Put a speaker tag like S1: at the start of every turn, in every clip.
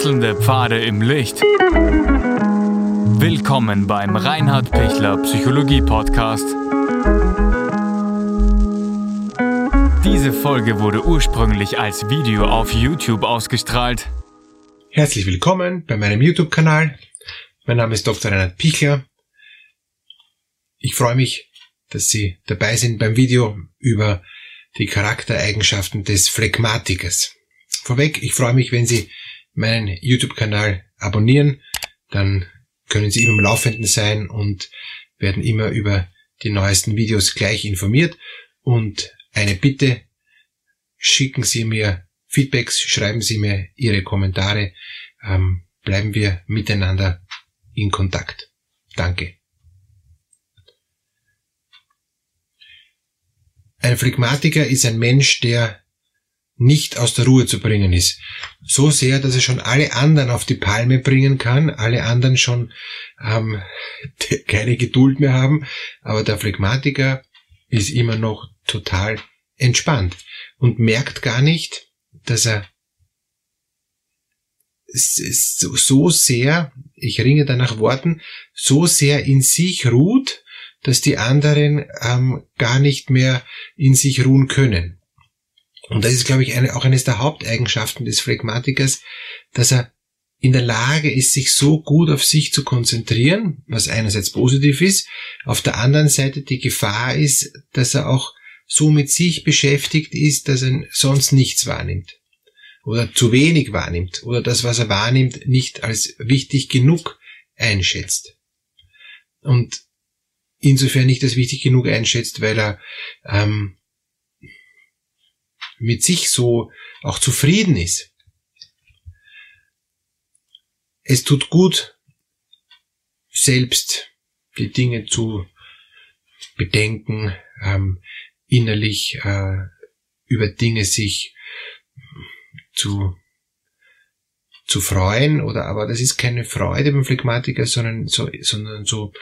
S1: Wechselnde Pfade im Licht. Willkommen beim Reinhard Pichler Psychologie Podcast. Diese Folge wurde ursprünglich als Video auf YouTube ausgestrahlt.
S2: Herzlich willkommen bei meinem YouTube-Kanal. Mein Name ist Dr. Reinhard Pichler. Ich freue mich, dass Sie dabei sind beim Video über die Charaktereigenschaften des Phlegmatikers. Vorweg, ich freue mich, wenn Sie meinen YouTube-Kanal abonnieren, dann können Sie immer im Laufenden sein und werden immer über die neuesten Videos gleich informiert. Und eine Bitte, schicken Sie mir Feedbacks, schreiben Sie mir Ihre Kommentare, ähm, bleiben wir miteinander in Kontakt. Danke. Ein Phlegmatiker ist ein Mensch, der nicht aus der Ruhe zu bringen ist. So sehr, dass er schon alle anderen auf die Palme bringen kann, alle anderen schon ähm, keine Geduld mehr haben, aber der Phlegmatiker ist immer noch total entspannt und merkt gar nicht, dass er so sehr, ich ringe da nach Worten, so sehr in sich ruht, dass die anderen ähm, gar nicht mehr in sich ruhen können. Und das ist, glaube ich, eine, auch eines der Haupteigenschaften des Phlegmatikers, dass er in der Lage ist, sich so gut auf sich zu konzentrieren, was einerseits positiv ist, auf der anderen Seite die Gefahr ist, dass er auch so mit sich beschäftigt ist, dass er sonst nichts wahrnimmt oder zu wenig wahrnimmt oder das, was er wahrnimmt, nicht als wichtig genug einschätzt. Und insofern nicht als wichtig genug einschätzt, weil er ähm, mit sich so auch zufrieden ist. Es tut gut, selbst die Dinge zu bedenken, ähm, innerlich äh, über Dinge sich zu zu freuen oder aber das ist keine Freude beim Phlegmatiker, sondern so, sondern so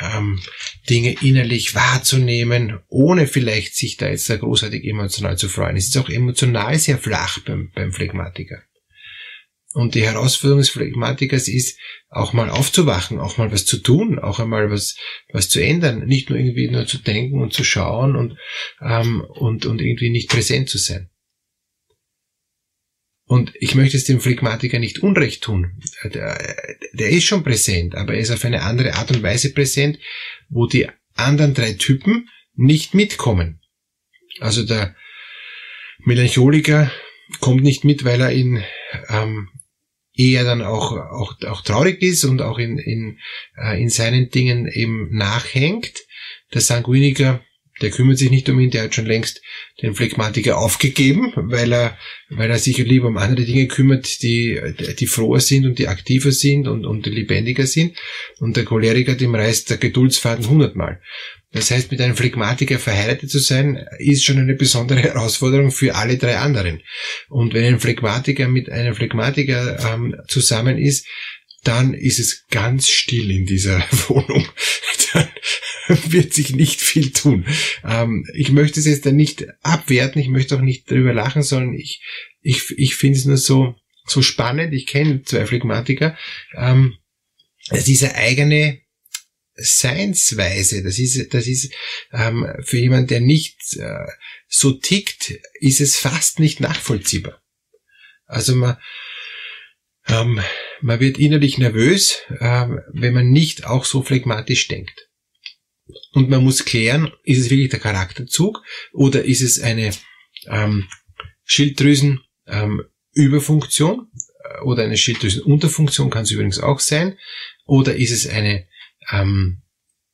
S2: ähm, Dinge innerlich wahrzunehmen, ohne vielleicht sich da jetzt großartig emotional zu freuen. Es ist auch emotional sehr flach beim, beim Phlegmatiker. Und die Herausforderung des Phlegmatikers ist, auch mal aufzuwachen, auch mal was zu tun, auch einmal was, was zu ändern, nicht nur irgendwie nur zu denken und zu schauen und, ähm, und, und irgendwie nicht präsent zu sein. Und ich möchte es dem Phlegmatiker nicht unrecht tun. Der, der ist schon präsent, aber er ist auf eine andere Art und Weise präsent, wo die anderen drei Typen nicht mitkommen. Also der Melancholiker kommt nicht mit, weil er in ähm, eher dann auch, auch, auch traurig ist und auch in, in, äh, in seinen Dingen eben nachhängt. Der Sanguiniker der kümmert sich nicht um ihn, der hat schon längst den Phlegmatiker aufgegeben, weil er, weil er sich lieber um andere Dinge kümmert, die, die froher sind und die aktiver sind und, und lebendiger sind. Und der Choleriker, dem reißt der Geduldsfaden hundertmal. Das heißt, mit einem Phlegmatiker verheiratet zu sein, ist schon eine besondere Herausforderung für alle drei anderen. Und wenn ein Phlegmatiker mit einem Phlegmatiker ähm, zusammen ist, dann ist es ganz still in dieser Wohnung. Dann wird sich nicht viel tun. Ähm, ich möchte es jetzt dann nicht abwerten, ich möchte auch nicht drüber lachen, sondern ich, ich, ich finde es nur so, so spannend. Ich kenne zwei Phlegmatiker. Ähm, diese eigene Seinsweise, das ist, das ist ähm, für jemanden, der nicht äh, so tickt, ist es fast nicht nachvollziehbar. Also man, ähm, man wird innerlich nervös, äh, wenn man nicht auch so phlegmatisch denkt. Und man muss klären, ist es wirklich der Charakterzug oder ist es eine ähm, Schilddrüsenüberfunktion ähm, äh, oder eine Schilddrüsenunterfunktion kann es übrigens auch sein oder ist es eine ähm,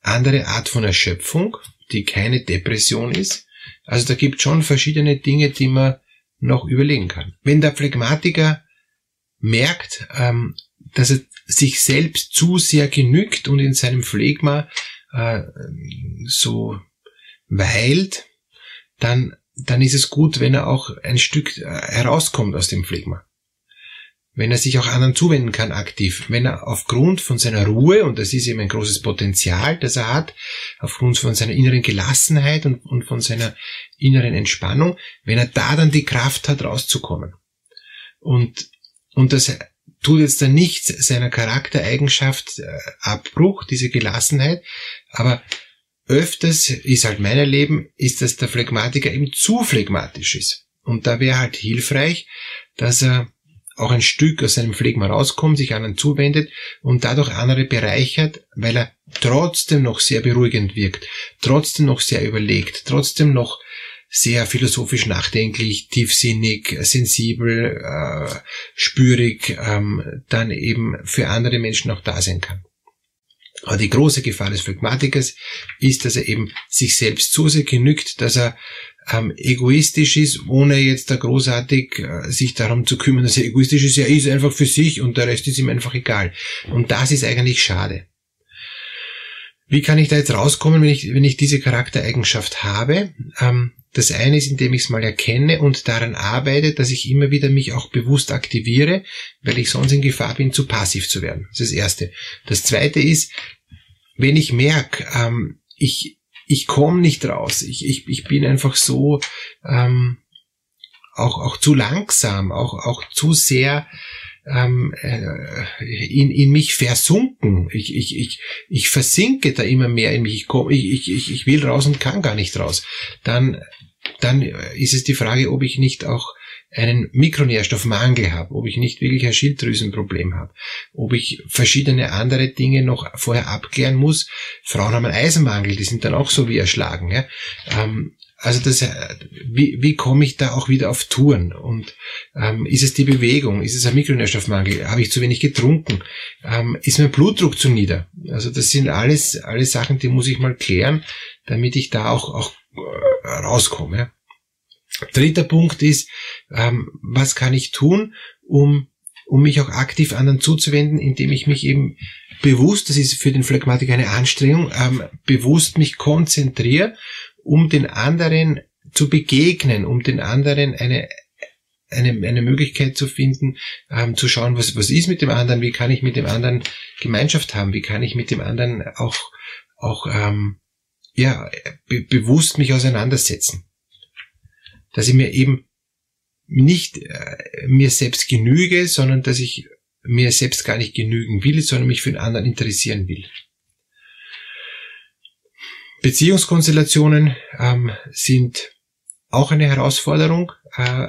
S2: andere Art von Erschöpfung, die keine Depression ist. Also da gibt schon verschiedene Dinge, die man noch überlegen kann. Wenn der Phlegmatiker merkt, ähm, dass er sich selbst zu sehr genügt und in seinem Phlegma äh, so weilt, dann, dann ist es gut, wenn er auch ein Stück äh, herauskommt aus dem Phlegma. Wenn er sich auch anderen zuwenden kann aktiv, wenn er aufgrund von seiner Ruhe, und das ist eben ein großes Potenzial, das er hat, aufgrund von seiner inneren Gelassenheit und, und von seiner inneren Entspannung, wenn er da dann die Kraft hat, rauszukommen. Und und das tut jetzt da nichts seiner Charaktereigenschaft äh, Abbruch, diese Gelassenheit, aber öfters ist halt mein Erleben, ist, dass der Phlegmatiker eben zu phlegmatisch ist. Und da wäre halt hilfreich, dass er auch ein Stück aus seinem Phlegma rauskommt, sich anderen zuwendet und dadurch andere bereichert, weil er trotzdem noch sehr beruhigend wirkt, trotzdem noch sehr überlegt, trotzdem noch sehr philosophisch nachdenklich, tiefsinnig, sensibel, äh, spürig, ähm, dann eben für andere Menschen auch da sein kann. Aber die große Gefahr des Phlegmatikers ist, dass er eben sich selbst so sehr genügt, dass er ähm, egoistisch ist, ohne jetzt da großartig äh, sich darum zu kümmern, dass er egoistisch ist. Er ist einfach für sich und der Rest ist ihm einfach egal. Und das ist eigentlich schade. Wie kann ich da jetzt rauskommen, wenn ich, wenn ich diese Charaktereigenschaft habe? Ähm, das eine ist, indem ich es mal erkenne und daran arbeite, dass ich immer wieder mich auch bewusst aktiviere, weil ich sonst in Gefahr bin, zu passiv zu werden. Das ist das Erste. Das Zweite ist, wenn ich merke, ähm, ich, ich komme nicht raus, ich, ich, ich bin einfach so ähm, auch, auch zu langsam, auch, auch zu sehr ähm, äh, in, in mich versunken. Ich, ich, ich, ich versinke da immer mehr in mich. Ich, komm, ich, ich, ich will raus und kann gar nicht raus. Dann, dann ist es die Frage, ob ich nicht auch einen Mikronährstoffmangel habe, ob ich nicht wirklich ein Schilddrüsenproblem habe, ob ich verschiedene andere Dinge noch vorher abklären muss. Frauen haben einen Eisenmangel, die sind dann auch so wie erschlagen. Ja? Ähm, also das, äh, wie, wie komme ich da auch wieder auf Touren? Und ähm, ist es die Bewegung? Ist es ein Mikronährstoffmangel? Habe ich zu wenig getrunken? Ähm, ist mein Blutdruck zu nieder? Also das sind alles, alles Sachen, die muss ich mal klären, damit ich da auch, auch rauskomme. Dritter Punkt ist, ähm, was kann ich tun, um, um mich auch aktiv anderen zuzuwenden, indem ich mich eben bewusst, das ist für den Phlegmatiker eine Anstrengung, ähm, bewusst mich konzentriere, um den anderen zu begegnen, um den anderen eine, eine, eine Möglichkeit zu finden, ähm, zu schauen, was, was ist mit dem anderen, wie kann ich mit dem anderen Gemeinschaft haben, wie kann ich mit dem anderen auch, auch ähm, ja, be bewusst mich auseinandersetzen dass ich mir eben nicht äh, mir selbst genüge, sondern dass ich mir selbst gar nicht genügen will, sondern mich für den anderen interessieren will. Beziehungskonstellationen ähm, sind auch eine Herausforderung. Äh,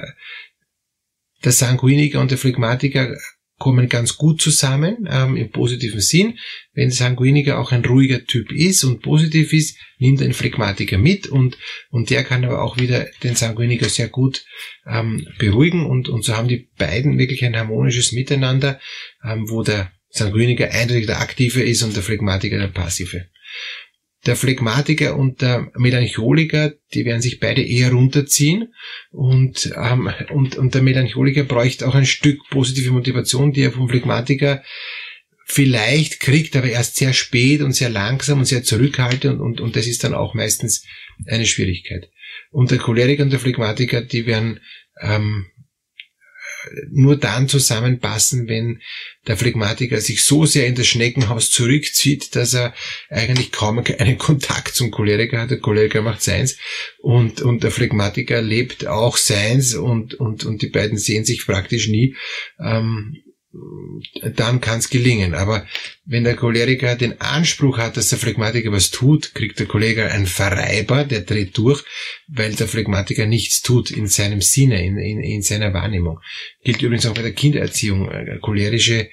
S2: der Sanguiniker und der Phlegmatiker kommen ganz gut zusammen, ähm, im positiven Sinn. Wenn Sanguiniker auch ein ruhiger Typ ist und positiv ist, nimmt ein Phlegmatiker mit und, und der kann aber auch wieder den Sanguiniker sehr gut ähm, beruhigen und, und so haben die beiden wirklich ein harmonisches Miteinander, ähm, wo der Sanguiniker eindeutig der Aktive ist und der Phlegmatiker der Passive. Der Phlegmatiker und der Melancholiker, die werden sich beide eher runterziehen und, ähm, und, und der Melancholiker bräuchte auch ein Stück positive Motivation, die er vom Phlegmatiker vielleicht kriegt, aber erst sehr spät und sehr langsam und sehr zurückhaltend und, und, und das ist dann auch meistens eine Schwierigkeit. Und der Choleriker und der Phlegmatiker, die werden ähm, nur dann zusammenpassen, wenn der Phlegmatiker sich so sehr in das Schneckenhaus zurückzieht, dass er eigentlich kaum einen Kontakt zum Choleriker hat. Der Choleriker macht seins und, und der Phlegmatiker lebt auch seins und, und, und die beiden sehen sich praktisch nie. Ähm, dann kann es gelingen. Aber wenn der Choleriker den Anspruch hat, dass der Phlegmatiker was tut, kriegt der Choleriker einen Verreiber, der dreht durch, weil der Phlegmatiker nichts tut in seinem Sinne, in, in, in seiner Wahrnehmung. Gilt übrigens auch bei der Kindererziehung. Äh, cholerische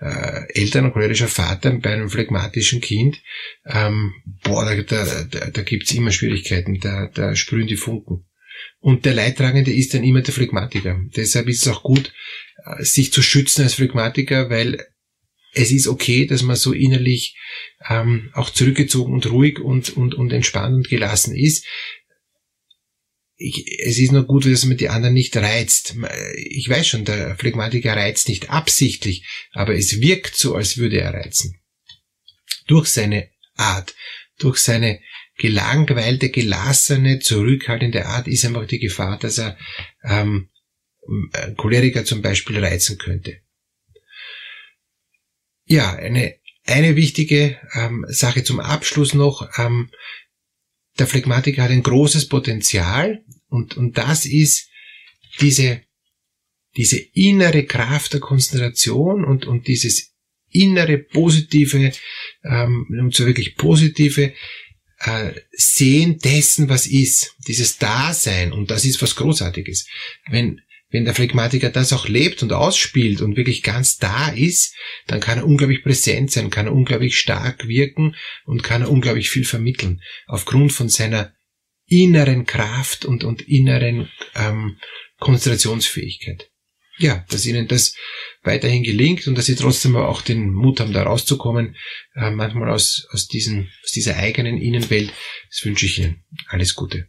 S2: äh, Eltern und cholerischer Vater bei einem phlegmatischen Kind, ähm, boah, da, da, da, da gibt's immer Schwierigkeiten, da, da sprühen die Funken. Und der Leidtragende ist dann immer der Phlegmatiker. Deshalb ist es auch gut, sich zu schützen als Phlegmatiker, weil es ist okay, dass man so innerlich ähm, auch zurückgezogen und ruhig und, und, und entspannt und gelassen ist. Ich, es ist nur gut, dass man die anderen nicht reizt. Ich weiß schon, der Phlegmatiker reizt nicht absichtlich, aber es wirkt so, als würde er reizen. Durch seine Art, durch seine gelangweilte, gelassene, zurückhaltende Art ist einfach die Gefahr, dass er ähm, Choleriker zum Beispiel reizen könnte. Ja, eine, eine wichtige ähm, Sache zum Abschluss noch. Ähm, der Phlegmatiker hat ein großes Potenzial und, und das ist diese, diese innere Kraft der Konzentration und, und dieses innere positive, ähm, und so wirklich positive äh, Sehen dessen, was ist, dieses Dasein, und das ist was Großartiges. Wenn, wenn der Phlegmatiker das auch lebt und ausspielt und wirklich ganz da ist, dann kann er unglaublich präsent sein, kann er unglaublich stark wirken und kann er unglaublich viel vermitteln. Aufgrund von seiner inneren Kraft und, und inneren ähm, Konzentrationsfähigkeit. Ja, dass ihnen das weiterhin gelingt und dass sie trotzdem auch den Mut haben, da rauszukommen, äh, manchmal aus, aus, diesen, aus dieser eigenen Innenwelt. Das wünsche ich Ihnen. Alles Gute.